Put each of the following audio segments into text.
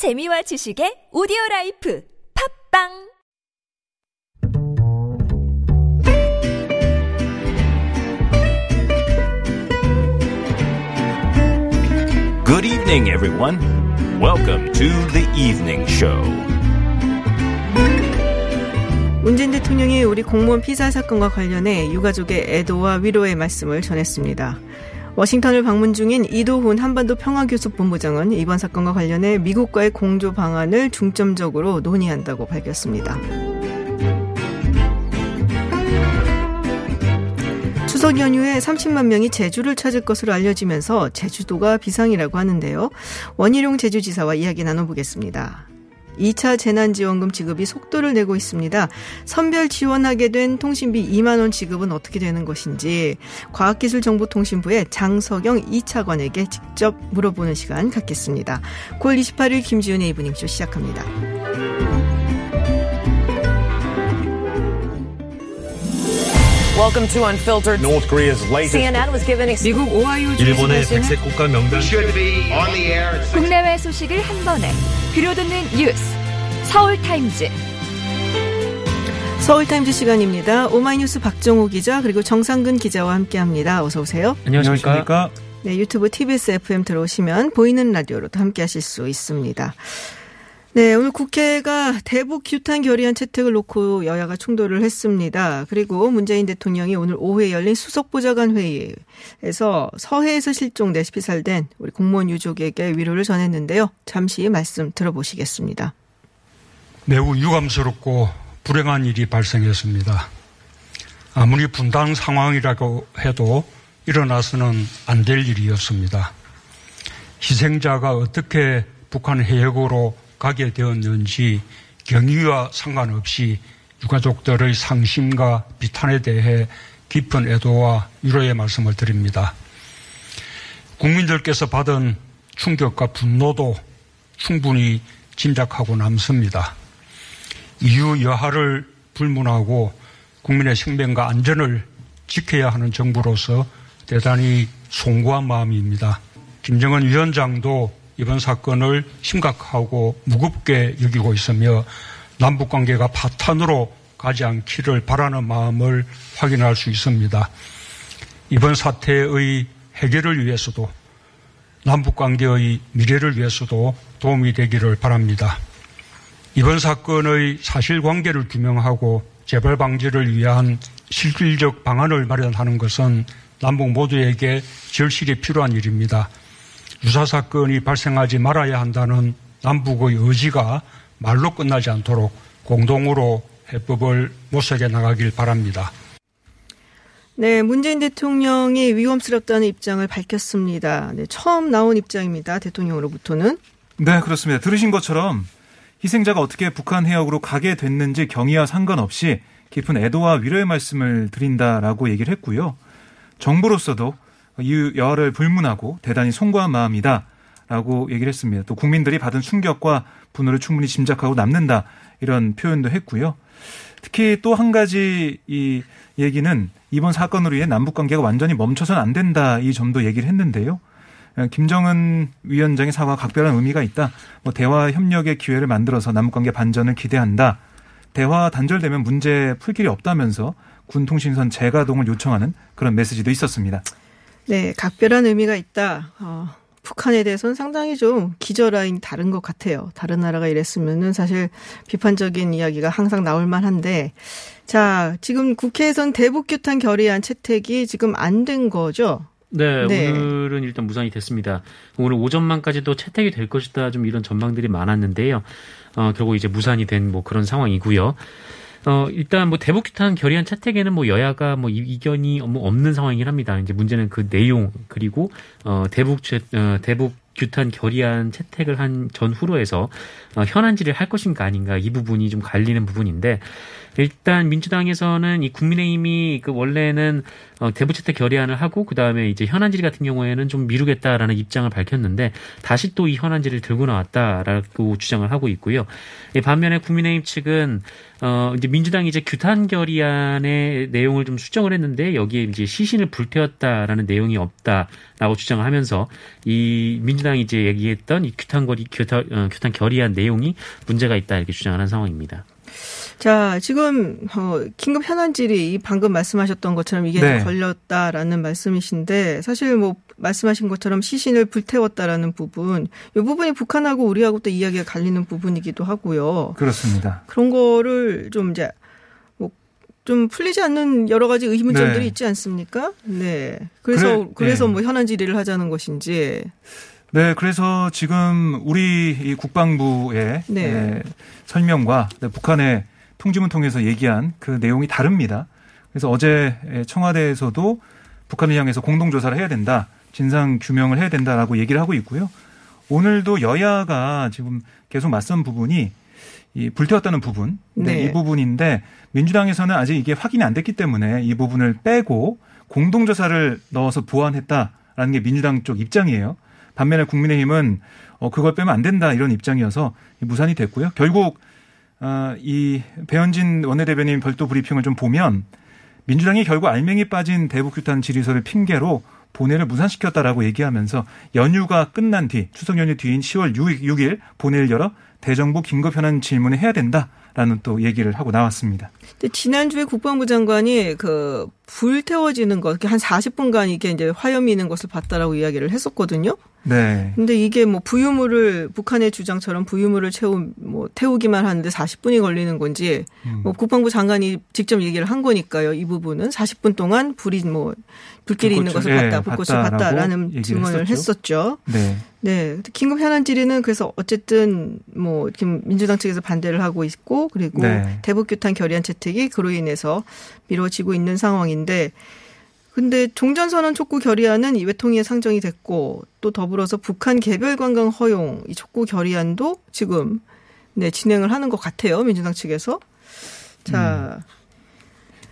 재미와 지식의 오디오 라이프 팟빵 Good evening, everyone. Welcome to the evening show. 문재인 대통령이 우리 공무원 피살 사건과 관련해 유가족에 애도와 위로의 말씀을 전했습니다. 워싱턴을 방문 중인 이도훈 한반도 평화교섭 본부장은 이번 사건과 관련해 미국과의 공조 방안을 중점적으로 논의한다고 밝혔습니다. 추석 연휴에 30만 명이 제주를 찾을 것으로 알려지면서 제주도가 비상이라고 하는데요. 원희룡 제주지사와 이야기 나눠보겠습니다. 2차 재난지원금 지급이 속도를 내고 있습니다. 선별 지원하게 된 통신비 2만원 지급은 어떻게 되는 것인지 과학기술정보통신부의 장석영 2차관에게 직접 물어보는 시간 갖겠습니다. 9월 28일 김지윤의 이브닝쇼 시작합니다. Welcome to Unfiltered. North Korea's latest CNN was given ex- 미국 오하이오 일본의 백색 국가 명단 should be on the air at 국내외 소식을 한 번에 들려듣는 뉴스 서울 타임즈 서울타임즈 시간입니다. 오마이뉴스 박정호 기자 그리고 정상근 기자와 함께합니다. 어서 오세요. 안녕하십니까? 네, 유튜브 TBS FM 들어오시면 보이는 라디오로도 함께 하실 수 있습니다. 네, 오늘 국회가 대북 규탄 결의안 채택을 놓고 여야가 충돌을 했습니다. 그리고 문재인 대통령이 오늘 오후에 열린 수석보좌관 회의에서 서해에서 실종 내 피살된 우리 공무원 유족에게 위로를 전했는데요. 잠시 말씀 들어보시겠습니다. 매우 유감스럽고 불행한 일이 발생했습니다. 아무리 분당 상황이라고 해도 일어나서는 안 될 일이었습니다. 희생자가 어떻게 북한 해역으로 가게 되었는지 경위와 상관없이 유가족들의 상심과 비탄에 대해 깊은 애도와 위로의 말씀을 드립니다. 국민들께서 받은 충격과 분노도 충분히 짐작하고 남습니다. 이유 여하를 불문하고 국민의 생명과 안전을 지켜야 하는 정부로서 대단히 송구한 마음입니다. 김정은 위원장도 이번 사건을 심각하고 무겁게 여기고 있으며 남북 관계가 파탄으로 가지 않기를 바라는 마음을 확인할 수 있습니다. 이번 사태의 해결을 위해서도 남북 관계의 미래를 위해서도 도움이 되기를 바랍니다. 이번 사건의 사실관계를 규명하고 재발 방지를 위한 실질적 방안을 마련하는 것은 남북 모두에게 절실히 필요한 일입니다. 유사 사건이 발생하지 말아야 한다는 남북의 의지가 말로 끝나지 않도록 공동으로 해법을 모색해 나가길 바랍니다. 네, 문재인 대통령이 위험스럽다는 입장을 밝혔습니다. 네, 처음 나온 입장입니다. 대통령으로부터는. 네, 그렇습니다. 들으신 것처럼 희생자가 어떻게 북한 해역으로 가게 됐는지 경위와 상관없이 깊은 애도와 위로의 말씀을 드린다라고 얘기를 했고요. 정부로서도 이 여하를 불문하고 대단히 송구한 마음이다 라고 얘기를 했습니다. 또 국민들이 받은 충격과 분노를 충분히 짐작하고 남는다 이런 표현도 했고요. 특히 또 한 가지 이 얘기는 이번 사건으로 인해 남북 관계가 완전히 멈춰서는 안 된다 이 점도 얘기를 했는데요. 김정은 위원장의 사과가 각별한 의미가 있다. 뭐 대화 협력의 기회를 만들어서 남북 관계 반전을 기대한다. 대화 단절되면 문제 풀 길이 없다면서 군 통신선 재가동을 요청하는 그런 메시지도 있었습니다. 네, 각별한 의미가 있다. 어, 북한에 대해서는 상당히 좀 기저라인 다른 것 같아요. 다른 나라가 이랬으면은 사실 비판적인 이야기가 항상 나올 만한데, 자, 지금 국회에선 대북규탄 결의안 채택이 지금 안 된 거죠? 네, 네. 오늘은 일단 무산이 됐습니다. 오늘 오전만까지도 채택이 될 것이다 좀 이런 전망들이 많았는데요. 어, 결국 이제 무산이 된 뭐 그런 상황이고요. 어, 일단 뭐 대북 규탄 결의안 채택에는 뭐 여야가 뭐 이- 이견이 뭐 없는 상황이긴 합니다. 이제 문제는 그 내용 그리고 어, 대북 채, 어, 대북 규탄 결의안 채택을 한 전후로 해서 어, 현안 질의를 할 것인가 아닌가 이 부분이 좀 갈리는 부분인데 일단 민주당에서는 이 국민의힘이 그 원래는 어, 대북 채택 결의안을 하고 그 다음에 이제 현안 질의 같은 경우에는 좀 미루겠다라는 입장을 밝혔는데 다시 또 이 현안 질의를 들고 나왔다라고 주장을 하고 있고요. 이 반면에 국민의힘 측은 어 이제 민주당이 이제 규탄 결의안의 내용을 좀 수정을 했는데 여기에 이제 시신을 불태웠다라는 내용이 없다라고 주장을 하면서 이 민주당 민주당이 이제 얘기했던 이 규탄 거리 규탄, 어, 규탄 결의안 내용이 문제가 있다 이렇게 주장하는 상황입니다. 자, 지금 어 긴급 현안질이 방금 말씀하셨던 것처럼 이게 네. 걸렸다라는 말씀이신데 사실 뭐 말씀하신 것처럼 시신을 불태웠다라는 부분, 이 부분이 북한하고 우리하고 또 이야기가 갈리는 부분이기도 하고요. 그렇습니다. 그런 거를 좀 이제 뭐좀 풀리지 않는 여러 가지 의문점들이 네. 있지 않습니까? 네. 그래서 그래, 네. 뭐 현안 질의를 하자는 것인지. 네, 그래서 지금 우리 이 국방부의 네. 예, 설명과 네, 북한의 통지문 통해서 얘기한 그 내용이 다릅니다. 그래서 어제 예, 청와대에서도 북한을 향해서 공동조사를 해야 된다, 진상 규명을 해야 된다라고 얘기를 하고 있고요. 오늘도 여야가 지금 계속 맞선 부분이 이 불태웠다는 부분, 네, 네. 이 부분인데 민주당에서는 아직 이게 확인이 안 됐기 때문에 이 부분을 빼고 공동조사를 넣어서 보완했다라는 게 민주당 쪽 입장이에요. 반면에 국민의힘은 어 그걸 빼면 안 된다 이런 입장이어서 무산이 됐고요. 결국 어, 이 배현진 원내대변인 별도 브리핑을 좀 보면 민주당이 결국 알맹이 빠진 대북규탄 질의서를 핑계로 본회를 무산시켰다라고 얘기하면서 연휴가 끝난 뒤 추석 연휴 뒤인 10월 6일, 6일 본회를 열어 대정부 긴급 현안 질문을 해야 된다라는 또 얘기를 하고 나왔습니다. 근데 지난주에 국방부 장관이 그 불 태워지는 것, 한 40분간 이게 이제 화염이 있는 것을 봤다라고 이야기를 했었거든요. 네. 근데 이게 뭐 부유물을 북한의 주장처럼 부유물을 채우 뭐 태우기만 하는데 40분이 걸리는 건지 음. 뭐 국방부 장관이 직접 얘기를 한 거니까요. 이 부분은 40분 동안 불이 뭐 불길이 있는 불꽃을, 것을 예, 봤다, 불꽃을 봤다라고 봤다라는 증언을 했었죠. 했었죠. 네. 네. 긴급 현안 질의는 그래서 어쨌든 뭐 지금 민주당 측에서 반대를 하고 있고 그리고 네. 대북 규탄 결의안 채택이 그로 인해서 미뤄지고 있는 상황인데 근데 종전선언 촉구 결의안은 이 외통위에 상정이 됐고 또 더불어서 북한 개별 관광 허용 이 촉구 결의안도 지금 네 진행을 하는 것 같아요 민주당 측에서. 자.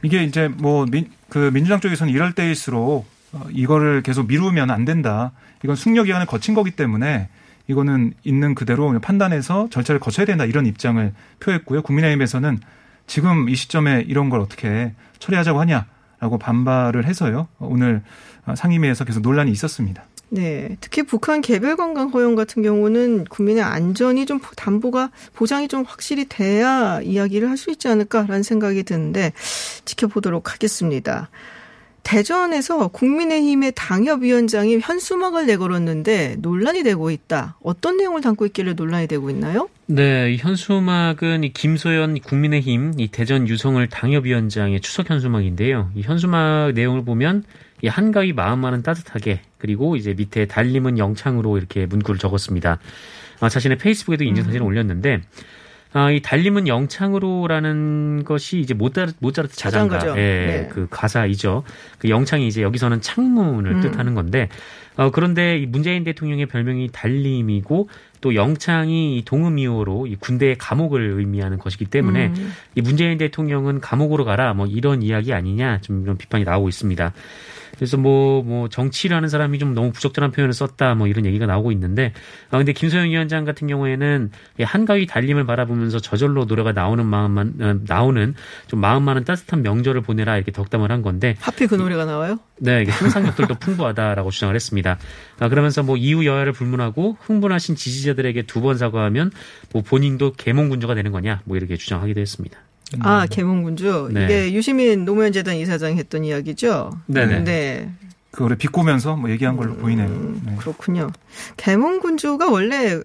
이게 이제 뭐그 민주당 쪽에서는 이럴 때일수록 어, 이거를 계속 미루면 안 된다. 이건 숙려 기간을 거친 거기 때문에 이거는 있는 그대로 판단해서 절차를 거쳐야 된다. 이런 입장을 표했고요. 국민의힘에서는 지금 이 시점에 이런 걸 어떻게 처리하자고 하냐 라고 반발을 해서요. 오늘 상임위에서 계속 논란이 있었습니다. 네, 특히 북한 개별 관광 허용 같은 경우는 국민의 안전이 좀 담보가 보장이 좀 확실히 돼야 이야기를 할 수 있지 않을까라는 생각이 드는데 지켜보도록 하겠습니다. 대전에서 국민의힘의 당협위원장이 현수막을 내걸었는데 논란이 되고 있다. 어떤 내용을 담고 있길래 논란이 되고 있나요? 네, 이 현수막은 이 김소연 국민의힘 이 대전 유성을 당협위원장의 추석 현수막인데요. 이 현수막 내용을 보면 이 한가위 마음만은 따뜻하게 그리고 이제 밑에 달림은 영창으로 이렇게 문구를 적었습니다. 아, 자신의 페이스북에도 인증사진을 올렸는데 아, 이 달림은 영창으로라는 것이 이제 모차르트, 모차르트 자장가. 예, 네. 그 가사이죠. 그 영창이 이제 여기서는 창문을 음. 뜻하는 건데, 어, 그런데 이 문재인 대통령의 별명이 달림이고 또 영창이 이 동음이어로 이 군대의 감옥을 의미하는 것이기 때문에 음. 이 문재인 대통령은 감옥으로 가라 뭐 이런 이야기 아니냐 좀 이런 비판이 나오고 있습니다. 그래서 뭐, 뭐, 정치라는 사람이 좀 너무 부적절한 표현을 썼다, 뭐, 이런 얘기가 나오고 있는데, 아, 근데 김소영 위원장 같은 경우에는 이 한가위 달림을 바라보면서 저절로 노래가 나오는 마음만, 어, 나오는 좀 마음 많은 따뜻한 명절을 보내라, 이렇게 덕담을 한 건데, 하필 그 노래가 나와요? 네, 이게 상상력들도 풍부하다라고 주장을 했습니다. 아, 그러면서 뭐 이후 여야를 불문하고 흥분하신 지지자들에게 두 번 사과하면 뭐 본인도 계몽군주가 되는 거냐, 뭐 이렇게 주장하기도 했습니다. 아, 개몽군주. 네. 이게 유시민 노무현 재단 이사장이 했던 이야기죠? 네네. 네. 그거를 비꼬면서 뭐 얘기한 걸로 보이네요. 네. 그렇군요. 개몽군주가 원래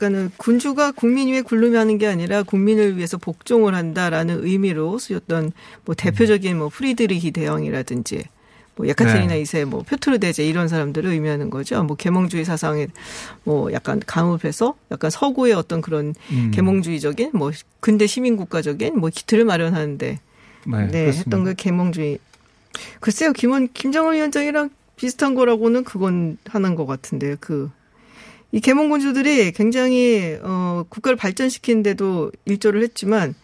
그러니까는 군주가 국민 위에 굴르하는 게 아니라 국민을 위해서 복종을 한다라는 의미로 쓰였던 뭐 대표적인 뭐 프리드리히 대왕이라든지 뭐 예카테리나 네. 이세뭐 표트르 대제 이런 사람들을 의미하는 거죠. 뭐 계몽주의 사상에 뭐 약간 감업해서 약간 서구의 어떤 그런 음. 계몽주의적인 뭐 근대 시민 국가적인 뭐 기틀을 마련하는데 네, 네. 했던 그 계몽주의. 글쎄요, 김원 김정은 위원장이랑 비슷한 거라고는 그건 하는 것 같은데요. 그 이 계몽군주들이 굉장히 어 국가를 발전시키는데도 일조를 했지만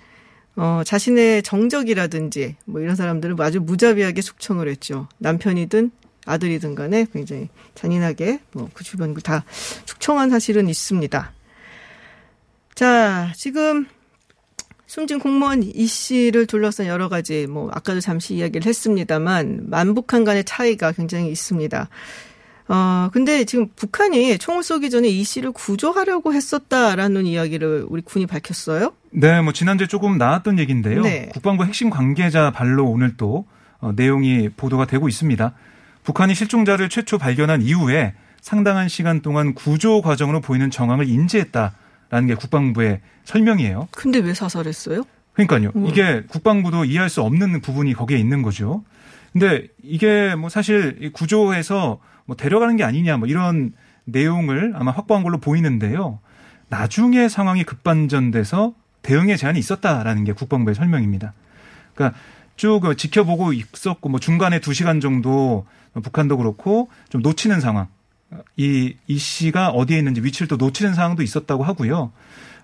어 자신의 정적이라든지 뭐 이런 사람들을 아주 무자비하게 숙청을 했죠. 남편이든 아들이든 간에 굉장히 잔인하게 뭐그 주변 다 숙청한 사실은 있습니다. 자, 지금 숨진 공무원 이 씨를 둘러싼 여러 가지 뭐 아까도 잠시 이야기를 했습니다만 만북한 간의 차이가 굉장히 있습니다. 어, 근데 지금 북한이 총을 쏘기 전에 이 씨를 구조하려고 했었다라는 이야기를 우리 군이 밝혔어요. 네, 뭐 지난주에 조금 나왔던 얘기인데요. 네. 국방부 핵심 관계자 발로 오늘 또 어, 내용이 보도가 되고 있습니다. 북한이 실종자를 최초 발견한 이후에 상당한 시간 동안 구조 과정으로 보이는 정황을 인지했다라는 게 국방부의 설명이에요. 근데 왜 사살했어요? 그러니까요. 음. 이게 국방부도 이해할 수 없는 부분이 거기에 있는 거죠. 근데 이게 뭐 사실 이 구조해서 뭐 데려가는 게 아니냐 뭐 이런 내용을 아마 확보한 걸로 보이는데요. 나중에 상황이 급반전돼서 대응의 제한이 있었다라는 게 국방부의 설명입니다. 그러니까 쭉 지켜보고 있었고 뭐 중간에 두 시간 정도 북한도 그렇고 좀 놓치는 상황. 이, 이 씨가 어디에 있는지 위치를 또 놓치는 상황도 있었다고 하고요.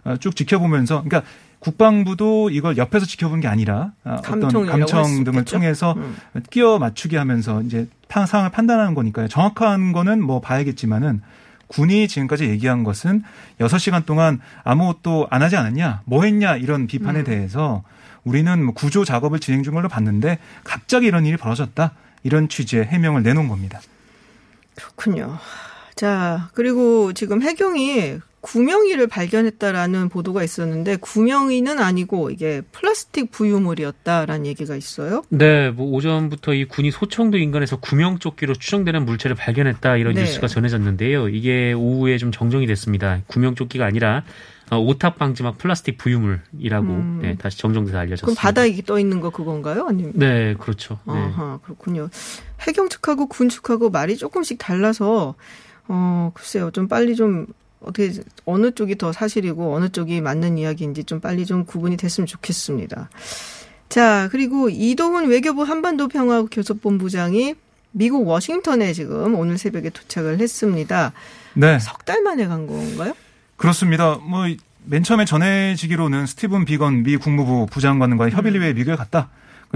어, 쭉 지켜보면서, 그러니까 국방부도 이걸 옆에서 지켜본 게 아니라 어, 어떤 감청 등을? 통해서 음. 끼워 맞추게 하면서 이제 파- 상황을 판단하는 거니까요. 정확한 거는 뭐 봐야겠지만은 군이 지금까지 얘기한 것은 6시간 동안 아무것도 안 하지 않았냐, 뭐 했냐 이런 비판에 음. 대해서 우리는 뭐 구조 작업을 진행 중 걸로 봤는데 갑자기 이런 일이 벌어졌다. 이런 취지의 해명을 내놓은 겁니다. 그렇군요. 자, 그리고 지금 해경이 구명이를 발견했다라는 보도가 있었는데 구명이는 아니고 이게 플라스틱 부유물이었다라는 얘기가 있어요. 네, 뭐 오전부터 이 군이 소청도 인근에서 구명조끼로 추정되는 물체를 발견했다 이런 네. 뉴스가 전해졌는데요. 이게 오후에 좀 정정이 됐습니다. 구명조끼가 아니라 어, 오탑 방지막 플라스틱 부유물이라고 음. 네, 다시 정정돼서 알려졌습니다. 그럼 바닥에 떠 있는 거 그건가요? 아니면 네, 그렇죠. 네. 아하, 그렇군요. 해경 측하고 군 측하고 말이 조금씩 달라서 어 글쎄요 좀 빨리 좀 어떻게 어느 쪽이 더 사실이고 어느 쪽이 맞는 이야기인지 좀 빨리 좀 구분이 됐으면 좋겠습니다. 자 그리고 이동훈 외교부 한반도 평화 교섭본부장이 미국 워싱턴에 지금 오늘 새벽에 도착을 했습니다. 네. 석 달 만에 간 건가요? 그렇습니다. 뭐 맨 처음에 전해지기로는 스티븐 비건 미 국무부 부장관과 협의를 위해 미국에 갔다.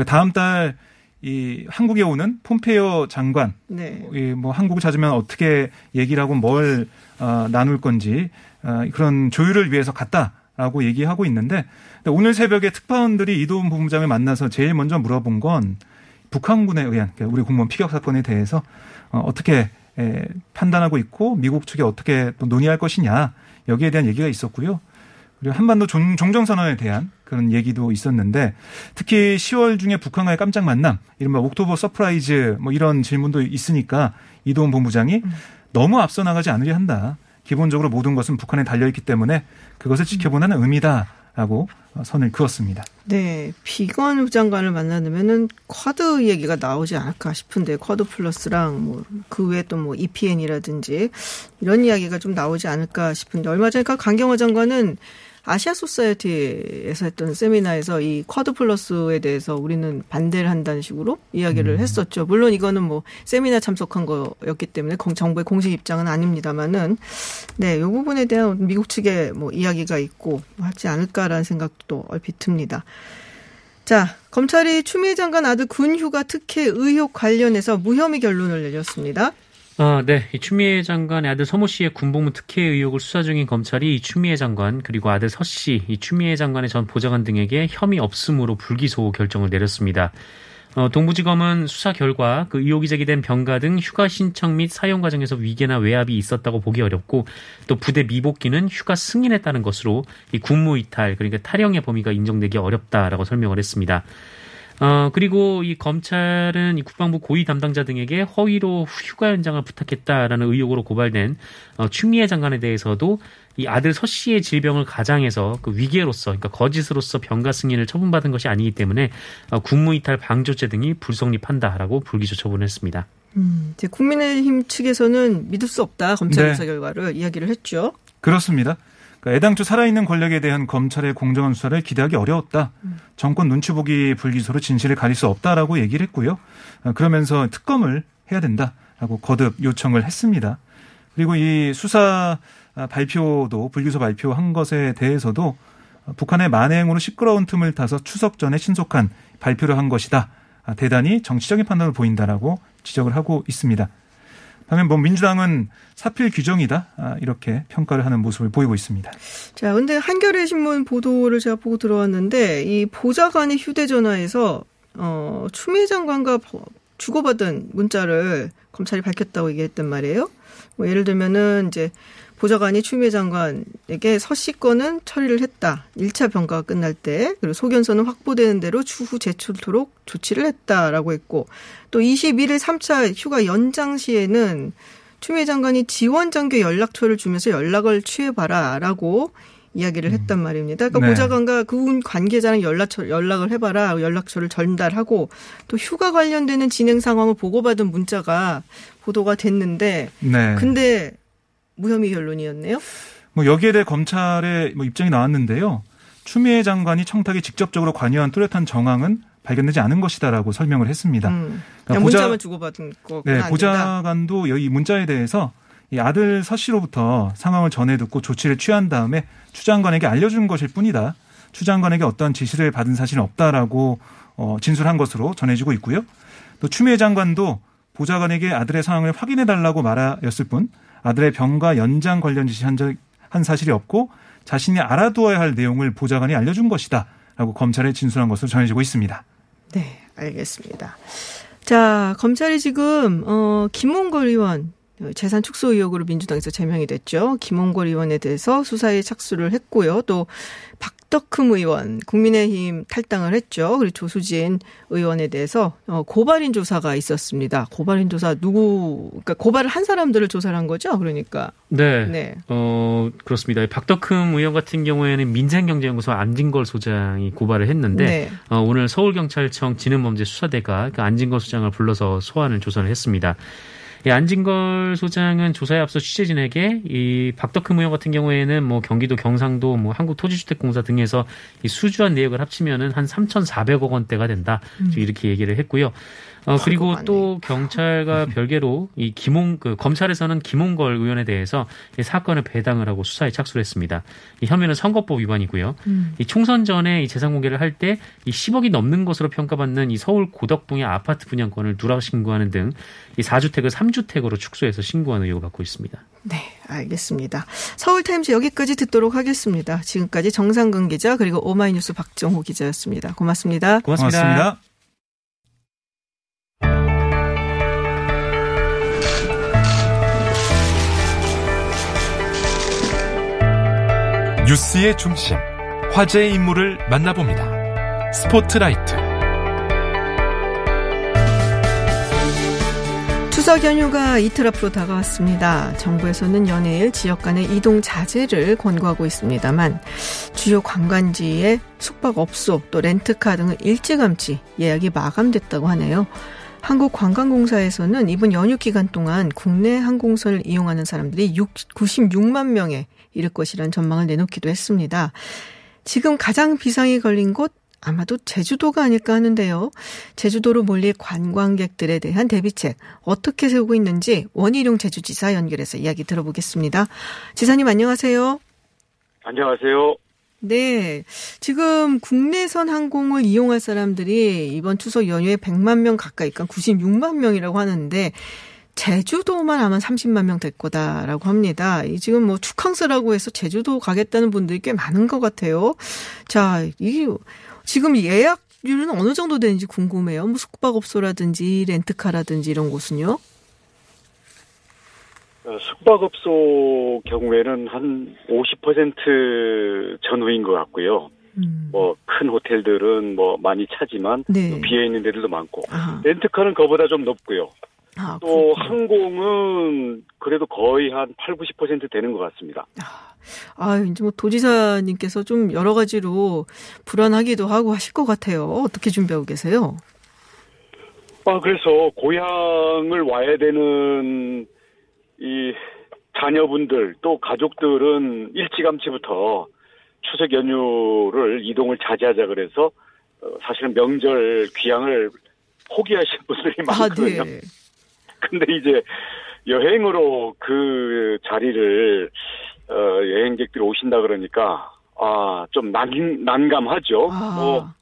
다음 달 이 한국에 오는 폼페이오 장관, 네. 이뭐 한국을 찾으면 어떻게 얘기를 하고 뭘 어, 나눌 건지 어, 그런 조율을 위해서 갔다 라고 얘기하고 있는데 오늘 새벽에 특파원들이 이도훈 본부장을 만나서 제일 먼저 물어본 건 북한군에 의한 그러니까 우리 공무원 피격 사건에 대해서 어, 어떻게 에, 판단하고 있고 미국 측에 어떻게 또 논의할 것이냐 여기에 대한 얘기가 있었고요. 그리고 한반도 종, 종전선언에 대한 그런 얘기도 있었는데 특히 10월 중에 북한과의 깜짝 만남, 이른바 October surprise 뭐 이런 질문도 있으니까 이도훈 본부장이 너무 앞서 나가지 않으려 한다. 기본적으로 모든 것은 북한에 달려있기 때문에 그것을 지켜보는 의미다 라고 선을 그었습니다. 네, 비건 부장관을 만나면은 쿼드 얘기가 나오지 않을까 싶은데 쿼드 플러스랑 뭐 그 외에 또 뭐 EPN이라든지 이런 이야기가 좀 나오지 않을까 싶은데 얼마 전에 그 강경화 장관은 아시아 소사이어티에서 했던 세미나에서 이 쿼드 플러스에 대해서 우리는 반대를 한다는 식으로 이야기를 했었죠. 물론 이거는 뭐 세미나 참석한 거였기 때문에 공- 정부의 공식 입장은 아닙니다만은 네, 요 부분에 대한 미국 측의 뭐 이야기가 있고 하지 않을까라는 생각도 얼핏 듭니다. 자, 검찰이 추미애 장관 아들 군 휴가 특혜 의혹 관련해서 무혐의 결론을 내렸습니다. 아, 네. 이 추미애 장관의 아들 서모 씨의 군복무 특혜 의혹을 수사 중인 검찰이 이 추미애 장관 그리고 아들 서 씨, 이 추미애 장관의 전 보좌관 등에게 혐의 없음으로 불기소 결정을 내렸습니다. 어, 동부지검은 수사 결과 그 의혹이 제기된 병가 등 휴가 신청 및 사용 과정에서 위계나 외압이 있었다고 보기 어렵고 또 부대 미복귀는 휴가 승인했다는 것으로 이 군무 이탈 그러니까 탈영의 범위가 인정되기 어렵다라고 설명을 했습니다. 어, 그리고 이 검찰은 이 국방부 고위 담당자 등에게 허위로 휴가 연장을 부탁했다라는 의혹으로 고발된 어, 추미애 장관에 대해서도 이 아들 서 씨의 질병을 가장해서 그 위계로서, 그러니까 거짓으로서 병가 승인을 처분받은 것이 아니기 때문에 어, 국무이탈 방조죄 등이 불성립한다라고 불기소 처분했습니다. 음, 이제 국민의힘 측에서는 믿을 수 없다 검찰 네. 조사 결과를 이야기를 했죠. 그렇습니다. 그러니까 애당초 살아있는 권력에 대한 검찰의 공정한 수사를 기대하기 어려웠다. 정권 눈치 보기 불기소로 진실을 가릴 수 없다라고 얘기를 했고요. 어, 그러면서 특검을 해야 된다라고 거듭 요청을 했습니다. 그리고 이 수사 아, 발표도 불기소 발표한 것에 대해서도 어, 북한의 만행으로 시끄러운 틈을 타서 추석 전에 신속한 발표를 한 것이다. 아, 대단히 정치적인 판단을 보인다라고 지적을 하고 있습니다. 반면 뭐 민주당은 사필 규정이다 아, 이렇게 평가를 하는 모습을 보이고 있습니다. 자, 근데 한겨레 신문 보도를 제가 보고 들어왔는데 이 보좌관의 휴대전화에서 어, 추미애 장관과 보- 주고받은 문자를 검찰이 밝혔다고 얘기했단 말이에요. 뭐 예를 들면은 이제 보좌관이 추미애 장관에게 서씨권은 처리를 했다. 1차 평가가 끝날 때 그리고 소견서는 확보되는 대로 추후 제출토록 조치를 했다라고 했고 또 21일 3차 휴가 연장 시에는 추미애 장관이 지원 장교 연락처를 주면서 연락을 취해봐라라고 이야기를 했단 말입니다. 그러니까 네. 보좌관과 그 관계자랑 연락처 연락을 해봐라 연락처를 전달하고 또 휴가 관련되는 진행 상황을 보고받은 문자가 보도가 됐는데 네. 근데 무혐의 결론이었네요. 뭐 여기에 대해 검찰의 뭐 입장이 나왔는데요. 추미애 장관이 청탁에 직접적으로 관여한 뚜렷한 정황은 발견되지 않은 것이다라고 설명을 했습니다. 음. 그러니까 문자만 주고받은 거구나. 네. 보좌관도 이 문자에 대해서 이 아들 서 씨로부터 상황을 전해 듣고 조치를 취한 다음에 추 장관에게 알려준 것일 뿐이다. 추 장관에게 어떠한 지시를 받은 사실은 없다라고 어, 진술한 것으로 전해지고 있고요. 또 추미애 장관도 보좌관에게 아들의 상황을 확인해 달라고 말하였을 뿐 아들의 병과 연장 관련 지시한 사실이 없고 자신이 알아두어야 할 내용을 보좌관이 알려준 것이다 라고 검찰에 진술한 것으로 전해지고 있습니다. 네, 알겠습니다. 자, 검찰이 지금 어 김홍걸 의원 재산 축소 의혹으로 민주당에서 제명이 됐죠. 김홍걸 의원에 대해서 수사에 착수를 했고요. 또 박덕흠 의원 국민의힘 탈당을 했죠. 그리고 조수진 의원에 대해서 어, 고발인 조사가 있었습니다. 고발인 조사 누구 그러니까 고발을 한 사람들을 조사를 한 거죠. 그러니까 네. 네. 어, 그렇습니다. 이 박덕흠 의원 같은 경우에는 민생경제연구소 안진걸 소장이 고발을 했는데 네. 어, 오늘 서울경찰청 지능범죄 수사대가 그 안진걸 소장을 불러서 소환을 조사를 했습니다. 이 안진걸 소장은 조사에 앞서 취재진에게 이 박덕흠 의원 같은 경우에는 뭐 경기도 경상도 뭐 한국토지주택공사 등에서 이 수주한 내역을 합치면은 한 3,400억 원대가 된다. 지금 이렇게 얘기를 했고요. 어, 그리고 또 경찰과 별개로 이 김홍 그 검찰에서는 김홍걸 의원에 대해서 이 사건을 배당을 하고 수사에 착수를 했습니다. 이 혐의는 선거법 위반이고요. 이 총선 전에 이 재산 공개를 할 때 이 10억이 넘는 것으로 평가받는 이 서울 고덕동의 아파트 분양권을 누락 신고하는 등 이 4주택을 3주택으로 축소해서 신고한 의혹을 받고 있습니다. 네, 알겠습니다. 서울타임즈 여기까지 듣도록 하겠습니다. 지금까지 정상근 기자 그리고 오마이뉴스 박정호 기자였습니다. 고맙습니다. 고맙습니다. 고맙습니다. 뉴스의 중심, 화제의 인물을 만나봅니다. 스포트라이트. 추석 연휴가 이틀 앞으로 다가왔습니다. 정부에서는 연일 지역 간의 이동 자제를 권고하고 있습니다만 주요 관광지의 숙박업소 또 렌트카 등은 일찌감치 예약이 마감됐다고 하네요. 한국관광공사에서는 이번 연휴 기간 동안 국내 항공선을 이용하는 사람들이 6, 96만 명에 이를 것이라는 전망을 내놓기도 했습니다. 지금 가장 비상이 걸린 곳 아마도 제주도가 아닐까 하는데요. 제주도로 몰릴 관광객들에 대한 대비책 어떻게 세우고 있는지 원희룡 제주지사 연결해서 이야기 들어보겠습니다. 지사님 안녕하세요. 안녕하세요. 네. 지금 국내선 항공을 이용할 사람들이 이번 추석 연휴에 100만 명 가까이, 그러니까 96만 명이라고 하는데 제주도만 아마 30만 명 될 거다라고 합니다. 이 지금 뭐 축항스라고 해서 제주도 가겠다는 분들이 꽤 많은 것 같아요. 자, 이 지금 예약률은 어느 정도 되는지 궁금해요. 뭐 숙박업소라든지 렌트카라든지 이런 곳은요. 어, 숙박업소 경우에는 한 50% 전후인 것 같고요. 음. 뭐큰 호텔들은 뭐 많이 차지만 네. 비어 있는 데들도 많고 아, 렌트카는 그보다 좀 높고요. 아, 또. 항공은 그래도 거의 한 8, 90% 되는 것 같습니다. 아, 이제 뭐 도지사님께서 좀 여러 가지로 불안하기도 하고 하실 것 같아요. 어떻게 준비하고 계세요? 아, 그래서 고향을 와야 되는 이 자녀분들 또 가족들은 일찌감치부터 추석 연휴를 이동을 자제하자 그래서 어, 사실은 명절 귀향을 포기하신 분들이 아, 많거든요. 네. 근데 이제 여행으로 그 자리를 어, 여행객들이 오신다 그러니까 아 좀 난감하죠. 뭐 아,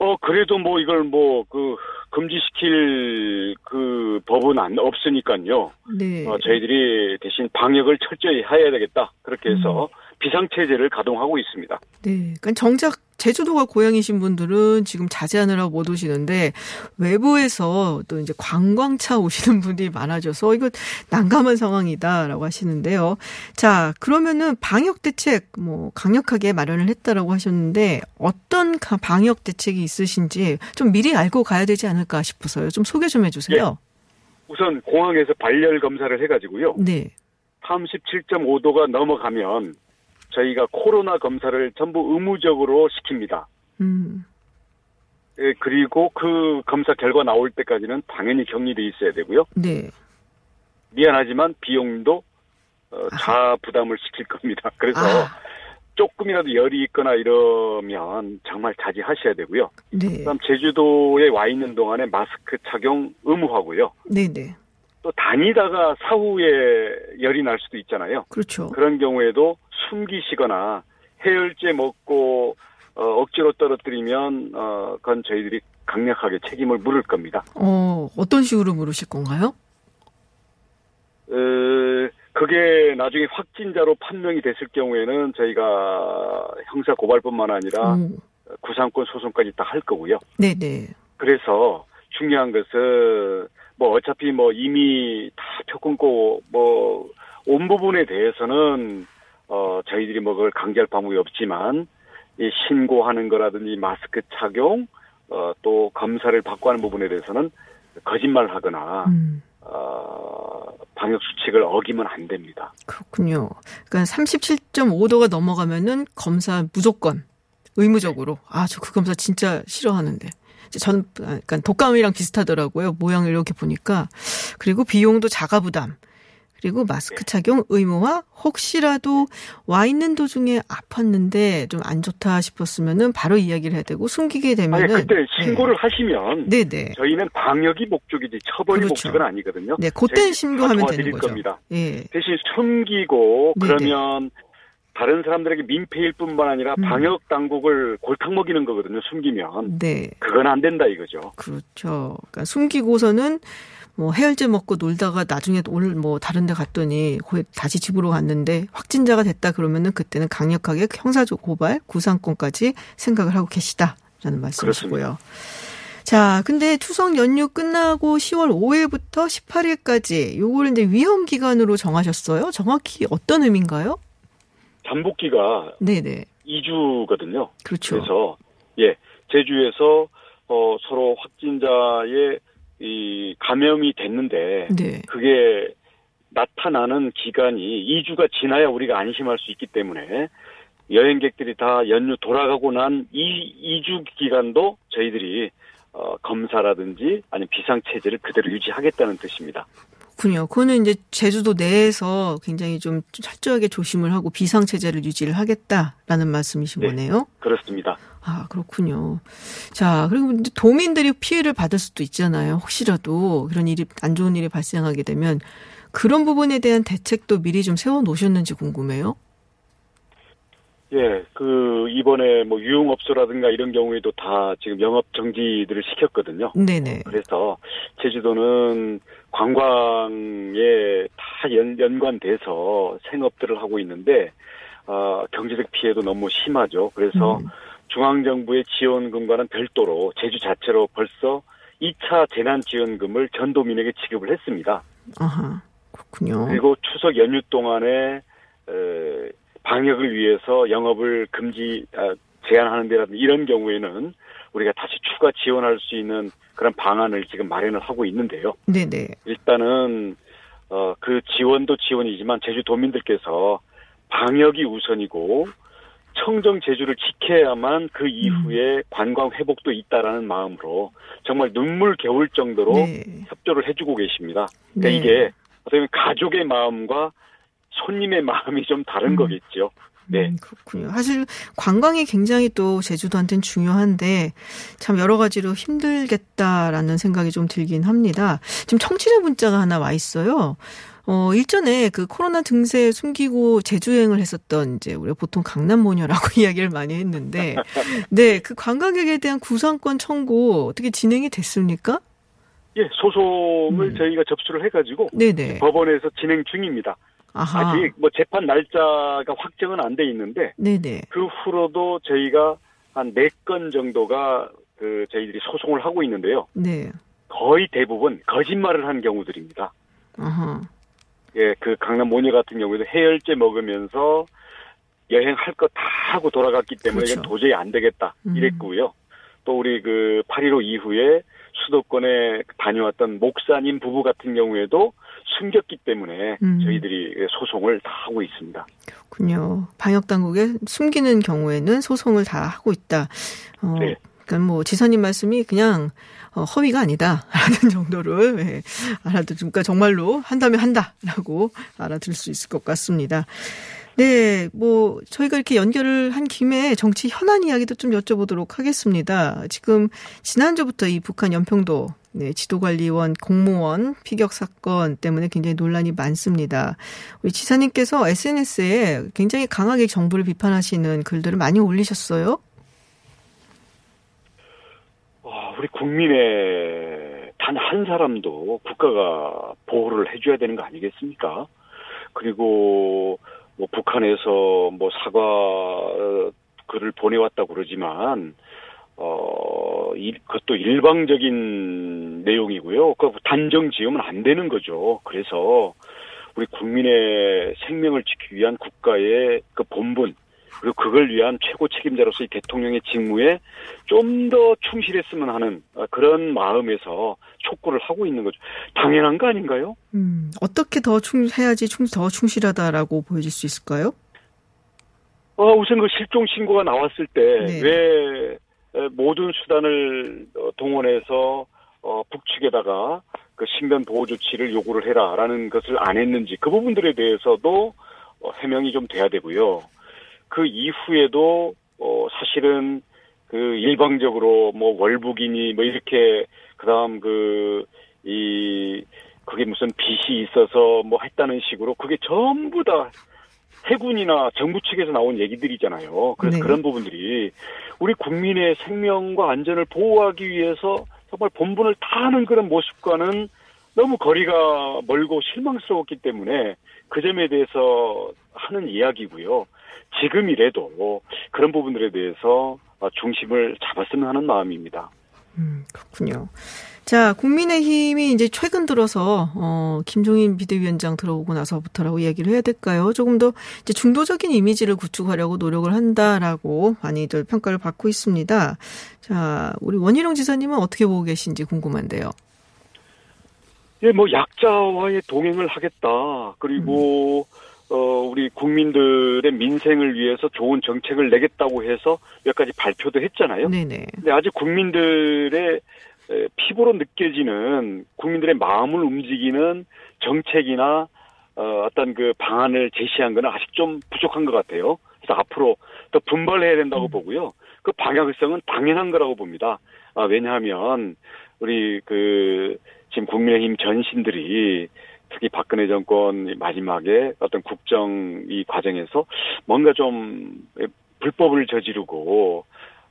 어, 그래도 뭐 이걸 뭐 그 금지시킬 그 법은 안 없으니까요. 네. 어, 저희들이 대신 방역을 철저히 해야 되겠다. 그렇게 해서 비상체제를 가동하고 있습니다. 네. 그러니까 정작 제주도가 고향이신 분들은 지금 자제하느라 못 오시는데 외부에서 또 이제 관광차 오시는 분들이 많아져서 이거 난감한 상황이다라고 하시는데요. 자, 그러면은 방역 대책 뭐 강력하게 마련을 했다라고 하셨는데 어떤 방역 대책이 있으신지 좀 미리 알고 가야 되지 않을까 싶어서요. 좀 소개 좀 해 주세요. 네. 우선 공항에서 발열 검사를 해 가지고요. 네. 37.5도가 넘어가면 저희가 코로나 검사를 전부 의무적으로 시킵니다. 음. 예, 그리고 그 검사 결과 나올 때까지는 당연히 격리돼 있어야 되고요. 네. 미안하지만 비용도 어, 자 부담을 시킬 겁니다. 그래서 아. 조금이라도 열이 있거나 이러면 정말 자제하셔야 되고요. 네. 그다음 제주도에 와 있는 동안에 마스크 착용 의무하고요. 네네. 또 다니다가 사후에 열이 날 수도 있잖아요. 그렇죠. 그런 경우에도 숨기시거나 해열제 먹고 어, 억지로 떨어뜨리면 어, 그건 저희들이 강력하게 책임을 물을 겁니다. 어, 어떤 식으로 물으실 건가요? 어, 그게 나중에 확진자로 판명이 됐을 경우에는 저희가 형사 고발뿐만 아니라 음. 구상권 소송까지 다 할 거고요. 네네. 그래서 중요한 것은 뭐 어차피 뭐 이미 다 표 끊고 뭐 온 부분에 대해서는 어 저희들이 뭐 그걸 강제할 방법이 없지만 이 신고하는 거라든지 마스크 착용 어 또 검사를 받고 하는 부분에 대해서는 거짓말하거나 음. 어 방역 수칙을 어기면 안 됩니다. 그렇군요. 그러니까 37.5도가 넘어가면은 검사 무조건 의무적으로. 아, 저 그 검사 진짜 싫어하는데. 저는 약간 독감이랑 비슷하더라고요. 모양을 이렇게 보니까. 그리고 비용도 자가 부담. 그리고 마스크 착용 의무화 혹시라도 와 있는 도중에 아팠는데 좀 안 좋다 싶었으면은 바로 이야기를 해야 되고 숨기게 되면은 아니 그때 신고를 하시면 네, 네. 저희는 방역이 목적이지 처벌이 그렇죠. 목적은 아니거든요. 네, 그때 신고하면 다 되는 거죠. 겁니다. 예. 대신 숨기고 네네. 그러면 다른 사람들에게 민폐일 뿐만 아니라 음. 방역 당국을 골탕 먹이는 거거든요. 숨기면 네. 그건 안 된다 이거죠. 그렇죠. 그러니까 숨기고서는 뭐 해열제 먹고 놀다가 나중에 오늘 뭐 다른 데 갔더니 다시 집으로 갔는데 확진자가 됐다 그러면은 그때는 강력하게 형사적 고발, 구상권까지 생각을 하고 계시다라는 말씀이시고요. 자, 근데 추석 연휴 끝나고 10월 5일부터 18일까지 요거를 이제 위험 기간으로 정하셨어요. 정확히 어떤 의미인가요? 잠복기가 네네. 2주거든요. 그렇죠. 그래서 예 제주에서 어, 서로 확진자의 이 감염이 됐는데 네. 그게 나타나는 기간이 2주가 지나야 우리가 안심할 수 있기 때문에 여행객들이 다 연휴 돌아가고 난 이 2주 기간도 저희들이 어, 검사라든지 아니면 비상체제를 그대로 유지하겠다는 뜻입니다. 그렇군요. 그거는 이제 제주도 내에서 굉장히 좀 철저하게 조심을 하고 비상 체제를 유지를 하겠다라는 말씀이신 네. 거네요. 그렇습니다. 아, 그렇군요. 자, 그리고 이제 도민들이 피해를 받을 수도 있잖아요. 혹시라도 그런 일이, 안 좋은 일이 발생하게 되면 그런 부분에 대한 대책도 미리 좀 세워 놓으셨는지 궁금해요. 예, 그 이번에 뭐 유흥업소라든가 이런 경우에도 다 지금 영업 정지들을 시켰거든요. 네네. 그래서 제주도는 관광에 다 연, 연관돼서 생업들을 하고 있는데 어, 경제적 피해도 너무 심하죠. 그래서 음. 중앙정부의 지원금과는 별도로 제주 자체로 벌써 2차 재난지원금을 전도민에게 지급을 했습니다. 아하. 그렇군요. 그리고 추석 연휴 동안에 에, 방역을 위해서 영업을 금지 아, 제한하는 데라든지 이런 경우에는 우리가 다시 추가 지원할 수 있는 그런 방안을 지금 마련을 하고 있는데요. 네네. 일단은 어, 그 지원도 지원이지만 제주도민들께서 방역이 우선이고 청정 제주를 지켜야만 그 이후에 관광 회복도 있다라는 마음으로 정말 눈물 겨울 정도로 네. 협조를 해주고 계십니다. 그러니까 네. 이게 어떻게 보면 가족의 마음과 손님의 마음이 좀 다른 음. 거겠죠. 네. 음, 그렇군요. 사실 관광이 굉장히 또 제주도한테는 중요한데 참 여러 가지로 힘들겠다라는 생각이 좀 들긴 합니다. 지금 청취자 문자가 하나 와 있어요. 어, 일전에 그 코로나 증세 숨기고 제주여행을 했었던 이제 우리가 보통 강남 모녀라고 이야기를 많이 했는데 네, 그 관광객에 대한 구상권 청구 어떻게 진행이 됐습니까? 예, 소송을 음. 저희가 접수를 해가지고 네네. 법원에서 진행 중입니다. 아하. 아직 뭐 재판 날짜가 확정은 안 돼 있는데 네네. 그 후로도 저희가 한 네 건 정도가 그 저희들이 소송을 하고 있는데요. 네. 거의 대부분 거짓말을 한 경우들입니다. 아하. 예, 그 강남 모녀 같은 경우에도 해열제 먹으면서 여행할 거다 하고 돌아갔기 때문에 그렇죠. 도저히 안 되겠다 음. 이랬고요. 또 우리 그8.15 이후에 수도권에 다녀왔던 목사님 부부 같은 경우에도 숨겼기 때문에 음. 저희들이 소송을 다 하고 있습니다. 군요. 방역 당국에 숨기는 경우에는 소송을 다 하고 있다. 어, 네. 그러니까 뭐 지사님 말씀이 그냥 어, 허위가 아니다라는 정도를 예, 알아들으니까 정말로 한다면 한다라고 알아들을 수 있을 것 같습니다. 네, 뭐 저희가 이렇게 연결을 한 김에 정치 현안 이야기도 좀 여쭤보도록 하겠습니다. 지금 지난주부터 이 북한 연평도 네, 지도관리원 공무원 피격 사건 때문에 굉장히 논란이 많습니다. 우리 지사님께서 SNS에 굉장히 강하게 정부를 비판하시는 글들을 많이 올리셨어요. 어, 우리 국민의 단 한 사람도 국가가 보호를 해줘야 되는 거 아니겠습니까? 그리고 뭐 북한에서 뭐 사과 어, 글을 보내왔다고 그러지만 어, 이, 그것도 일방적인 내용이고요. 그 단정 지으면 안 되는 거죠. 그래서 우리 국민의 생명을 지키기 위한 국가의 그 본분, 그리고 그걸 위한 최고 책임자로서의 대통령의 직무에 좀 더 충실했으면 하는 어, 그런 마음에서 촉구를 하고 있는 거죠. 당연한 거 아닌가요? 음, 어떻게 더 충, 해야지 충, 더 충실하다라고 보여질 수 있을까요? 어, 우선 그 실종 신고가 나왔을 때 네. 왜 모든 수단을 어, 동원해서 어, 북측에다가 그 신변 보호 조치를 요구를 해라라는 것을 안 했는지 그 부분들에 대해서도 어, 해명이 좀 돼야 되고요. 그 이후에도 어, 사실은 그 일방적으로 뭐 월북이니 뭐 이렇게 그다음 그 이 그게 무슨 빚이 있어서 뭐 했다는 식으로 그게 전부 다 해군이나 정부 측에서 나온 얘기들이잖아요. 그래서 네. 그런 부분들이 우리 국민의 생명과 안전을 보호하기 위해서 정말 본분을 다하는 그런 모습과는 너무 거리가 멀고 실망스러웠기 때문에 그 점에 대해서 하는 이야기고요. 지금이라도 그런 부분들에 대해서 중심을 잡았으면 하는 마음입니다. 음, 그렇군요. 자, 국민의힘이 이제 최근 들어서 어 김종인 비대위원장 들어오고 나서부터라고 이야기를 해야 될까요? 조금 더 이제 중도적인 이미지를 구축하려고 노력을 한다라고 많이들 평가를 받고 있습니다. 자, 우리 원희룡 지사님은 어떻게 보고 계신지 궁금한데요. 예, 뭐 약자와의 동행을 하겠다. 그리고 어 우리 국민들의 민생을 위해서 좋은 정책을 내겠다고 해서 몇 가지 발표도 했잖아요. 네네. 근데 아직 국민들의 에, 피부로 느껴지는 국민들의 마음을 움직이는 정책이나 어, 어떤 그 방안을 제시한 거는 아직 좀 부족한 것 같아요. 그래서 앞으로 더 분발해야 된다고 보고요. 그 방향성은 당연한 거라고 봅니다. 아, 왜냐하면 우리 그 지금 국민의힘 전신들이 특히 박근혜 정권 마지막에 어떤 국정 이 과정에서 뭔가 좀 불법을 저지르고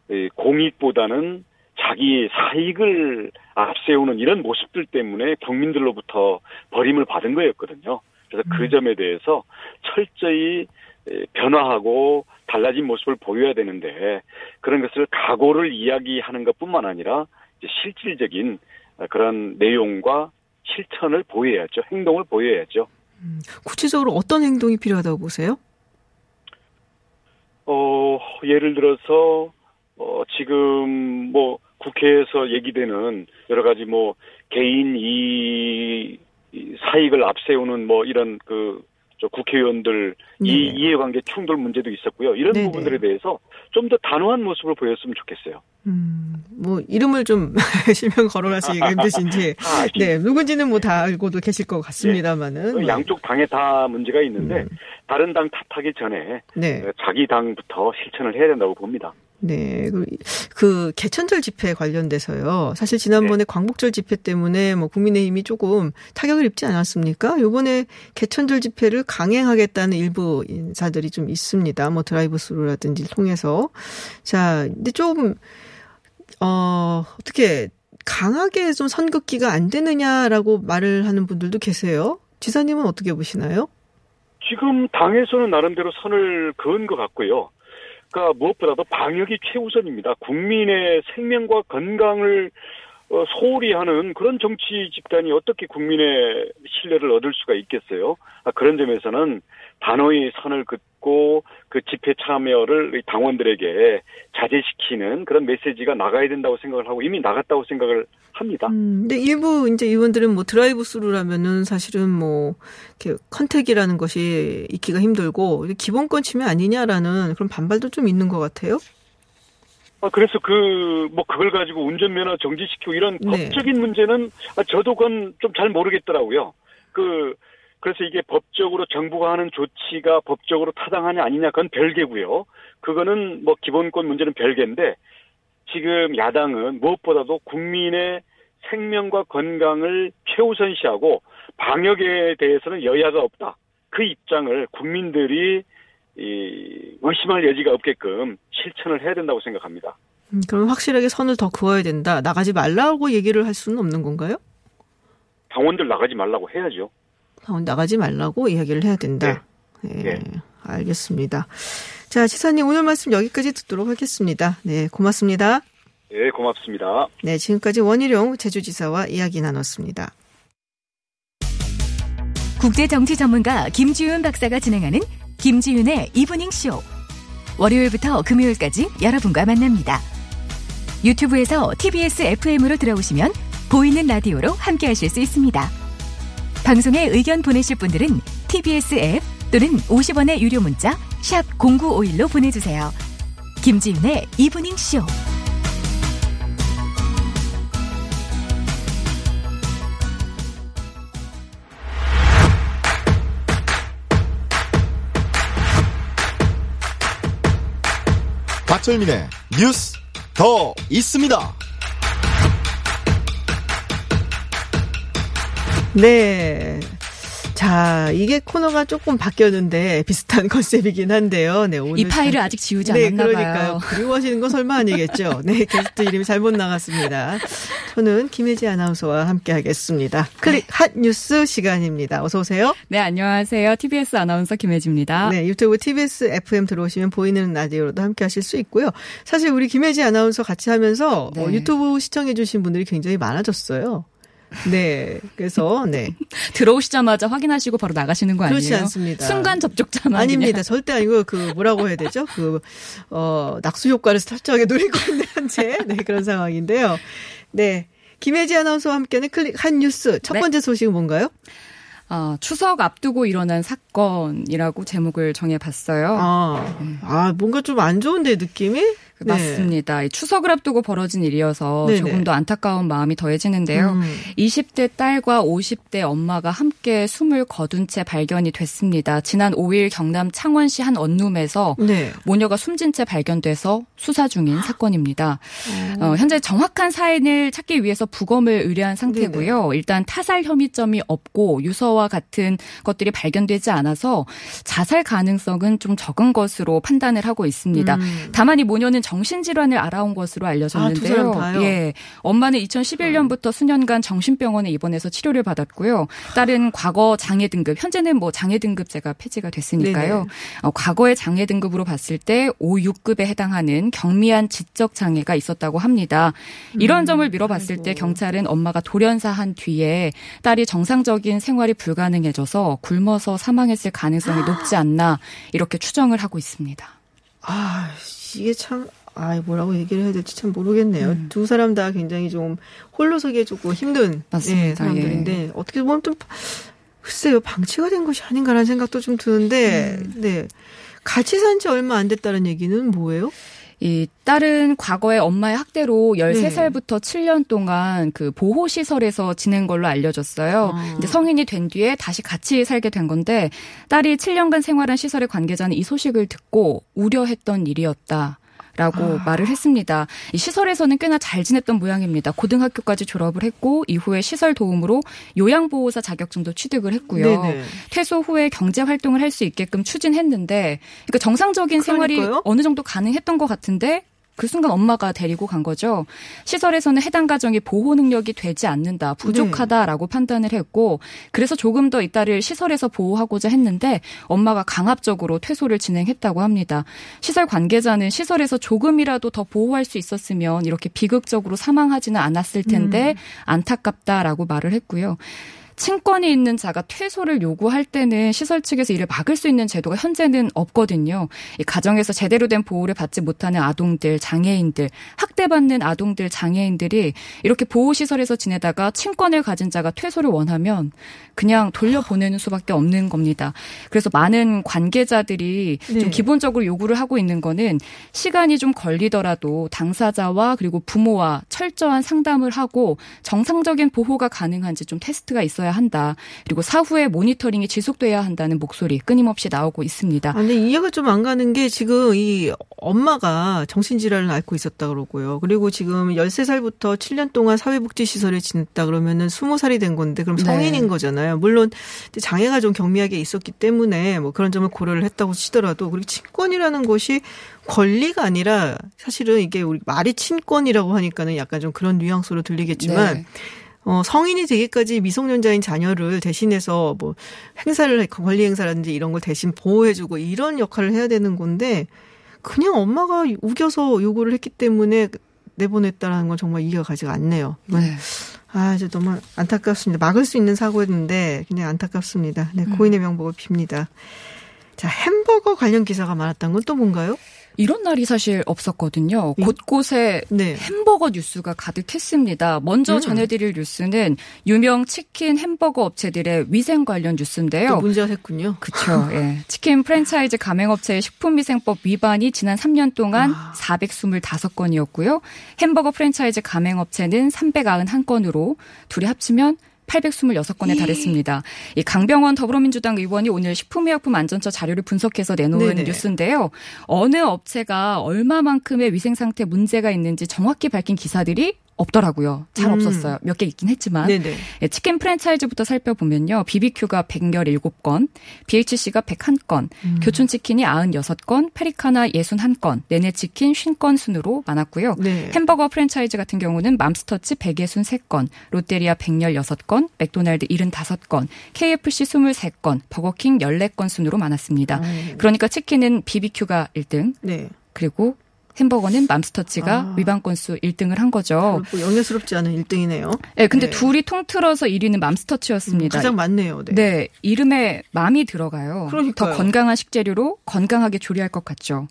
이 공익보다는 자기 사익을 앞세우는 이런 모습들 때문에 국민들로부터 버림을 받은 거였거든요. 그래서 그 점에 대해서 철저히 에, 변화하고 달라진 모습을 보여야 되는데 그런 것을 각오를 이야기하는 것뿐만 아니라 이제 실질적인 그런 내용과 실천을 보여야죠. 행동을 보여야죠. 구체적으로 어떤 행동이 필요하다고 보세요? 어, 예를 들어서, 어, 지금 뭐 국회에서 얘기되는 여러 가지 뭐 개인 이, 이 사익을 앞세우는 뭐 이런 그, 저 국회의원들 이 네. 이해관계 충돌 문제도 있었고요. 이런 네네. 부분들에 대해서 좀 더 단호한 모습을 보였으면 좋겠어요. 음, 뭐 이름을 좀 실명 거론하시기가 힘드신지, 아, 네 누군지는 뭐 다 알고도 계실 것 같습니다만은. 그 뭐, 양쪽 당에 다 문제가 있는데 음. 다른 당 탓하기 전에 네. 어, 자기 당부터 실천을 해야 된다고 봅니다. 네. 그, 그 개천절 집회 관련돼서요. 사실 지난번에 광복절 집회 때문에 뭐 국민의힘이 조금 타격을 입지 않았습니까? 요번에 개천절 집회를 강행하겠다는 일부 인사들이 좀 있습니다. 뭐 드라이브 스루라든지 통해서. 자, 근데 좀, 어, 어떻게 강하게 좀 선긋기가 안 되느냐라고 말을 하는 분들도 계세요. 지사님은 어떻게 보시나요? 지금 당에서는 나름대로 선을 그은 것 같고요. 그러니까 무엇보다도 방역이 최우선입니다. 국민의 생명과 건강을 어, 소홀히 하는 그런 정치 집단이 어떻게 국민의 신뢰를 얻을 수가 있겠어요? 아, 그런 점에서는 단호히 선을 긋고 그 집회 참여를 당원들에게 자제시키는 그런 메시지가 나가야 된다고 생각을 하고 이미 나갔다고 생각을 합니다. 음, 근데 일부 이제 의원들은 뭐 드라이브 스루라면은 사실은 뭐 이렇게 contact이라는 것이 있기가 힘들고 기본권 침해 아니냐라는 그런 반발도 좀 있는 것 같아요. 아, 그래서 그, 뭐, 그걸 가지고 운전면허 정지시키고 이런 네. 법적인 문제는, 아, 저도 그건 좀 잘 모르겠더라고요. 그, 그래서 이게 법적으로 정부가 하는 조치가 법적으로 타당하냐 아니냐 그건 별개고요. 그거는 뭐 기본권 문제는 별개인데 지금 야당은 무엇보다도 국민의 생명과 건강을 최우선시하고 방역에 대해서는 여야가 없다. 그 입장을 국민들이 이 의심할 여지가 없게끔 실천을 해야 된다고 생각합니다. 음, 그럼 확실하게 선을 더 그어야 된다. 나가지 말라고 얘기를 할 수는 없는 건가요? 당원들 나가지 말라고 해야죠. 당원 나가지 말라고 이야기를 해야 된다. 네. 네. 알겠습니다. 자, 지사님 오늘 말씀 여기까지 듣도록 하겠습니다. 네, 고맙습니다. 네, 고맙습니다. 네, 지금까지 원희룡 제주지사와 이야기 나눴습니다. 국제 정치 전문가 김지윤 박사가 진행하는 김지윤의 이브닝 쇼. 월요일부터 금요일까지 여러분과 만납니다. 유튜브에서 TBS FM으로 들어오시면 보이는 라디오로 함께 하실 수 있습니다. 방송에 의견 보내실 분들은 TBS 앱 또는 50원의 유료 문자 샵 #0951로 보내주세요. 김지윤의 이브닝 쇼. 박철민의 뉴스 더 있습니다. 네. 자, 이게 코너가 조금 바뀌었는데 비슷한 컨셉이긴 한데요. 네, 오늘 이 파일을 참- 아직 지우지 네, 않았나 그러니까요. 봐요. 그리워하시는 건 설마 아니겠죠. 네, 게스트 이름이 잘못 나갔습니다. 저는 김혜지 아나운서와 함께 하겠습니다. 클릭 핫 뉴스 시간입니다. 어서 오세요. 네, 안녕하세요. TBS 아나운서 김혜지입니다. 네, 유튜브 TBS FM 들어오시면 보이는 라디오로도 함께 하실 수 있고요. 사실 우리 김혜지 아나운서 같이 하면서 네. 어, 유튜브 시청해 주신 분들이 굉장히 많아졌어요. 네. 그래서 네. 들어오시자마자 확인하시고 바로 나가시는 거 아니에요? 그렇지 않습니다. 순간 접촉자만 아닙니다. 절대 아니고 그 뭐라고 해야 되죠? 그 어, 낙수 효과를 철저하게 노리고 있는 현재 네, 그런 상황인데요. 네. 김혜지 아나운서와 함께하는 클릭 한 뉴스 첫 네. 번째 소식은 뭔가요? 어, 추석 앞두고 일어난 사건이라고 제목을 정해봤어요. 아, 아 뭔가 좀 안 좋은데 느낌이? 네. 맞습니다. 이 추석을 앞두고 벌어진 일이어서 네네. 조금 더 안타까운 마음이 더해지는데요. 음. 20대 딸과 50대 엄마가 함께 숨을 거둔 채 발견이 됐습니다. 지난 5일 경남 창원시 한 원룸에서 네. 모녀가 숨진 채 발견돼서 수사 중인 사건입니다. 어, 현재 정확한 사인을 찾기 위해서 부검을 의뢰한 상태고요. 일단 타살 혐의점이 없고 유서 와 같은 것들이 발견되지 않아서 자살 가능성은 좀 적은 것으로 판단을 하고 있습니다. 음. 다만 이 모녀는 정신질환을 알아온 것으로 알려졌는데요. 아? 예. 엄마는 2011년부터 수년간 정신병원에 입원해서 치료를 받았고요. 딸은 과거 장애 등급, 현재는 뭐 장애 등급제가 폐지가 됐으니까요. 어, 과거의 장애 등급으로 봤을 때 5, 6급에 해당하는 경미한 지적 장애가 있었다고 합니다. 이런 점을 미뤄봤을 때 경찰은 엄마가 돌연사한 뒤에 딸이 정상적인 생활이 불 가능해져서 굶어서 사망했을 가능성이 높지 않나 이렇게 추정을 하고 있습니다. 아, 이게 참, 아, 뭐라고 얘기를 해야 될지 참 모르겠네요. 음. 두 사람 다 굉장히 좀 홀로 서기에 조금 힘든 맞습니다. 예, 사람들인데 어떻게 보면 좀 글쎄요 방치가 된 것이 아닌가라는 생각도 좀 드는데, 음. 네 같이 산 지 얼마 안 됐다는 얘기는 뭐예요? 이 딸은 과거에 엄마의 학대로 네. 13살부터 7년 동안 그 보호 시설에서 지낸 걸로 알려졌어요. 아. 이제 성인이 된 뒤에 다시 같이 살게 된 건데 딸이 7년간 생활한 시설의 관계자는 이 소식을 듣고 우려했던 일이었다. 라고 아. 말을 했습니다. 이 시설에서는 꽤나 잘 지냈던 모양입니다. 고등학교까지 졸업을 했고 이후에 시설 도움으로 요양보호사 자격증도 취득을 했고요. 네네. 퇴소 후에 경제 활동을 할 수 있게끔 추진했는데 그러니까 정상적인 생활이 그러니까요. 어느 정도 가능했던 것 같은데 그 순간 엄마가 데리고 간 거죠. 시설에서는 해당 가정이 보호 능력이 되지 않는다, 부족하다라고 판단을 했고, 그래서 조금 더 이 딸을 시설에서 보호하고자 했는데 엄마가 강압적으로 퇴소를 진행했다고 합니다. 시설 관계자는 시설에서 조금이라도 더 보호할 수 있었으면 이렇게 비극적으로 사망하지는 않았을 텐데 안타깝다라고 말을 했고요. 친권이 있는 자가 퇴소를 요구할 때는 시설 측에서 이를 막을 수 있는 제도가 현재는 없거든요. 이 가정에서 제대로 된 보호를 받지 못하는 아동들, 장애인들, 학대받는 아동들, 장애인들이 이렇게 보호시설에서 지내다가 친권을 가진 자가 퇴소를 원하면 그냥 돌려보내는 수밖에 없는 겁니다. 그래서 많은 관계자들이 네. 좀 기본적으로 요구를 하고 있는 거는 시간이 좀 걸리더라도 당사자와 그리고 부모와 철저한 상담을 하고 정상적인 보호가 가능한지 좀 테스트가 있어야 한다. 그리고 사후에 모니터링이 지속돼야 한다는 목소리 끊임없이 나오고 있습니다. 아, 근데 이해가 좀 안 가는 게 지금 이 엄마가 정신질환을 앓고 있었다 그러고요. 그리고 지금 13살부터 7년 동안 사회복지시설에 지냈다 그러면은 20살이 된 건데 그럼 네. 성인인 거잖아요. 물론 장애가 좀 경미하게 있었기 때문에 뭐 그런 점을 고려를 했다고 치더라도 그리고 친권이라는 것이 권리가 아니라 사실은 이게 우리 말이 친권이라고 하니까는 약간 좀 그런 뉘앙스로 들리겠지만 네. 어, 성인이 되기까지 미성년자인 자녀를 대신해서 뭐 행사를, 권리 행사라든지 이런 걸 대신 보호해주고 이런 역할을 해야 되는 건데 그냥 엄마가 우겨서 요구를 했기 때문에 내보냈다라는 건 정말 이해가 가지가 않네요. 네. 아, 이제 너무 안타깝습니다. 막을 수 있는 사고였는데 그냥 안타깝습니다. 네, 고인의 명복을 빕니다. 자, 햄버거 관련 기사가 많았던 건 또 뭔가요? 이런 날이 사실 없었거든요. 이- 곳곳에 네. 햄버거 뉴스가 가득했습니다. 먼저 음. 전해드릴 뉴스는 유명 치킨 햄버거 업체들의 위생 관련 또 뉴스인데요. 문제가 됐군요. 그렇죠. 예. 치킨 프랜차이즈 가맹업체의 식품위생법 위반이 지난 3년 동안 아. 425건이었고요. 햄버거 프랜차이즈 가맹업체는 391건으로 둘이 합치면 826건에 달했습니다. 이 강병원 더불어민주당 의원이 오늘 식품의약품안전처 자료를 분석해서 내놓은 네네. 뉴스인데요. 어느 업체가 얼마만큼의 위생 상태 문제가 있는지 정확히 밝힌 기사들이 없더라고요. 잘 음. 없었어요. 몇 개 있긴 했지만. 네네. 예, 치킨 프랜차이즈부터 살펴보면요. BBQ가 117건, BHC가 101건, 음. 교촌치킨이 96건, 페리카나 61건, 네네치킨 50건 순으로 많았고요. 네. 햄버거 프랜차이즈 같은 경우는 맘스터치 163건, 롯데리아 116건, 맥도날드 75건, KFC 23건, 버거킹 14건 순으로 많았습니다. 그러니까 치킨은 BBQ가 1등, 네. 그리고 햄버거는 맘스터치가 아. 위반 건수 1등을 한 거죠. 뭐 영예스럽지 않은 1등이네요. 네, 근데 네. 둘이 통틀어서 1위는 맘스터치였습니다. 가장 많네요. 네. 네, 이름에 맘이 들어가요. 그러니까요. 더 건강한 식재료로 건강하게 조리할 것 같죠.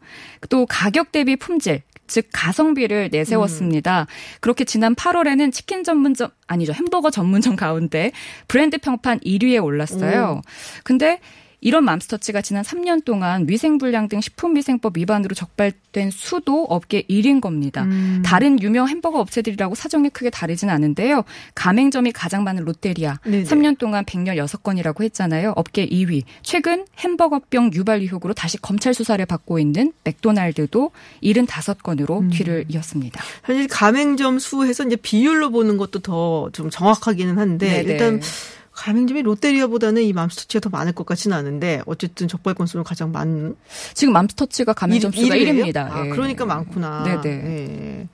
또 가격 대비 품질, 즉 가성비를 내세웠습니다. 음. 그렇게 지난 8월에는 치킨 전문점 아니죠 햄버거 전문점 가운데 브랜드 평판 1위에 올랐어요. 근데 이런 맘스터치가 지난 3년 동안 위생불량 등 식품위생법 위반으로 적발된 수도 업계 1인 겁니다. 음. 다른 유명 햄버거 업체들이라고 사정이 크게 다르진 않은데요. 가맹점이 가장 많은 롯데리아 네네. 3년 동안 116건이라고 했잖아요. 업계 2위. 최근 햄버거병 유발 의혹으로 다시 검찰 수사를 받고 있는 맥도날드도 75건으로 음. 뒤를 이었습니다. 사실 가맹점 수해서 이제 비율로 보는 것도 더 좀 정확하기는 한데 네네. 일단 가맹점이 롯데리아보다는 이 맘스터치가 더 많을 것 같지는 않은데 어쨌든 적발 건수는 가장 많은 지금 맘스터치가 가맹점 일- 수가 일위예요? 1위입니다. 아, 그러니까 많구나. 네네. 예.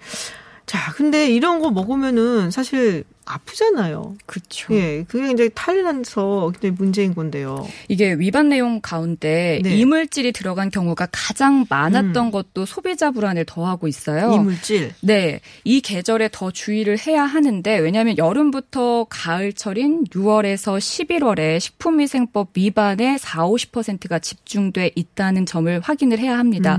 자, 근데 이런 거 먹으면은 사실 아프잖아요. 그렇죠. 예, 그게 이제 탈이나서 굉장히 문제인 건데요. 이게 위반 내용 가운데 네. 이물질이 들어간 경우가 가장 많았던 것도 소비자 불안을 더하고 있어요. 이물질. 네. 이 계절에 더 주의를 해야 하는데 왜냐하면 여름부터 가을철인 6월에서 11월에 식품위생법 위반에 4, 50%가 집중돼 있다는 점을 확인을 해야 합니다.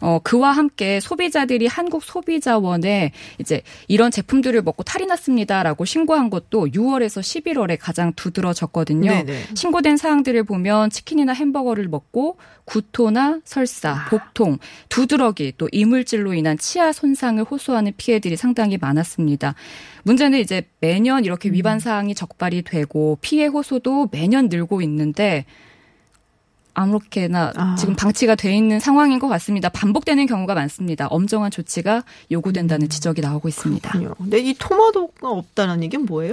어, 그와 함께 소비자들이 한국 소비자원에 이제 이런 제품들을 먹고 탈이 났습니다라고 신고한 것도 6월에서 11월에 가장 두드러졌거든요. 네네. 신고된 사항들을 보면 치킨이나 햄버거를 먹고 구토나 설사, 복통, 두드러기 또 이물질로 인한 치아 손상을 호소하는 피해들이 상당히 많았습니다. 문제는 이제 매년 이렇게 위반 사항이 적발이 되고 피해 호소도 매년 늘고 있는데 아무렇게나 아. 지금 방치가 돼 있는 상황인 것 같습니다. 반복되는 경우가 많습니다. 엄정한 조치가 요구된다는 지적이 나오고 있습니다. 그렇군요. 근데 이 토마토가 없다는 얘기는 뭐예요?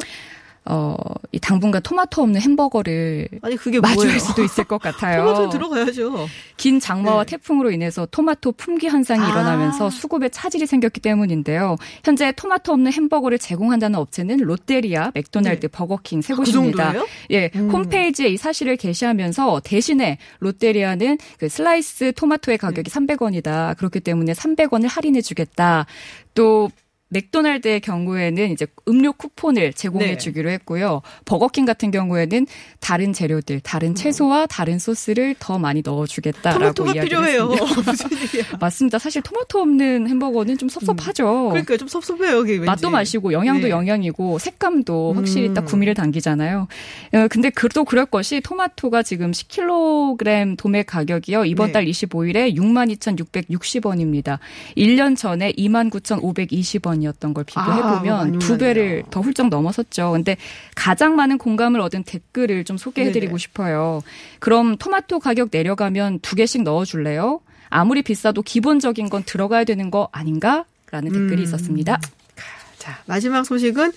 어, 이 당분간 토마토 없는 햄버거를 아니 그게 마주할 뭐예요? 수도 있을 것 같아요. 토마토 들어가야죠. 긴 장마와 네. 태풍으로 인해서 토마토 품귀 현상이 아. 일어나면서 수급에 차질이 생겼기 때문인데요. 현재 토마토 없는 햄버거를 제공한다는 업체는 롯데리아, 맥도날드, 버거킹 세 곳입니다. 정도예요? 예, 음. 홈페이지에 이 사실을 게시하면서 대신에 롯데리아는 그 슬라이스 토마토의 가격이 300원이다. 그렇기 때문에 300원을 할인해 주겠다. 또 맥도날드의 경우에는 이제 음료 쿠폰을 제공해 네. 주기로 했고요. 버거킹 같은 경우에는 다른 재료들, 다른 채소와 다른 소스를 더 많이 넣어 주겠다라고 토마토가 이야기를 필요해요. 했습니다. 무슨 일이야? 맞습니다. 사실 토마토 없는 햄버거는 좀 섭섭하죠. 그러니까 좀 섭섭해요. 이게 왠지. 어. 맛도 맛이고 영양도 네. 영양이고 색감도 확실히 음. 딱 구미를 당기잖아요. 어, 근데 그- 또 그럴 것이 토마토가 지금 10kg 도매 가격이요. 이번 네. 달 25일에 62,660원입니다. 1년 전에 29,520원이었 던 걸 비교해 아, 보면 많이 두 배를. 더 훌쩍 넘어섰죠. 근데 가장 많은 공감을 얻은 댓글을 좀 소개해 드리고 네네. 싶어요. 그럼 토마토 가격 내려가면 두 개씩 넣어 줄래요? 아무리 비싸도 기본적인 건 들어가야 되는 거 아닌가? 라는 댓글이 음. 있었습니다. 자, 마지막 소식은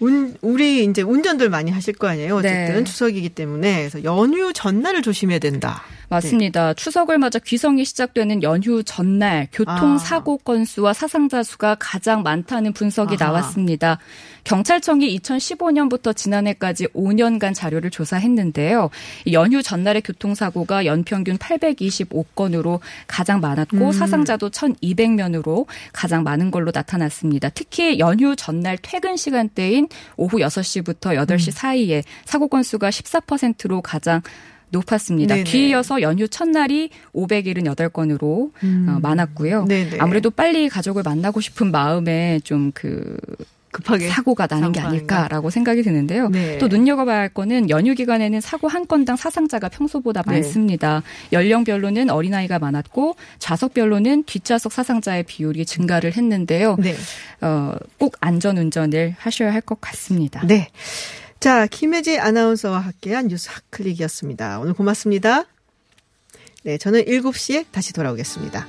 운, 우리 이제 운전들 많이 하실 거 아니에요. 어쨌든 네. 추석이기 때문에 그래서 연휴 전날을 조심해야 된다. 맞습니다. 추석을 맞아 귀성이 시작되는 연휴 전날 교통사고 건수와 사상자 수가 가장 많다는 분석이 아하. 나왔습니다. 경찰청이 2015년부터 지난해까지 5년간 자료를 조사했는데요. 이 연휴 전날의 교통사고가 연평균 825건으로 가장 많았고 음. 사상자도 1,200명으로 가장 많은 걸로 나타났습니다. 특히 연휴 전날 퇴근 시간대인 오후 6시부터 8시 음. 사이에 사고 건수가 14%로 가장 높았습니다. 네네. 뒤이어서 연휴 첫날이 578건으로 음. 어, 많았고요. 네네. 아무래도 빨리 가족을 만나고 싶은 마음에 좀그 급하게 사고가 나는 게 아닐까라고 생각이 드는데요. 네. 또 눈여겨봐야 할 거는 연휴 기간에는 사고 한 건당 사상자가 평소보다 네. 많습니다. 연령별로는 어린아이가 많았고 좌석별로는 뒷좌석 사상자의 비율이 증가를 했는데요. 네. 어, 꼭 안전운전을 하셔야 할 것 같습니다. 네. 자, 김혜지 아나운서와 함께한 뉴스 핫클릭이었습니다. 오늘 고맙습니다. 네, 저는 7시에 다시 돌아오겠습니다.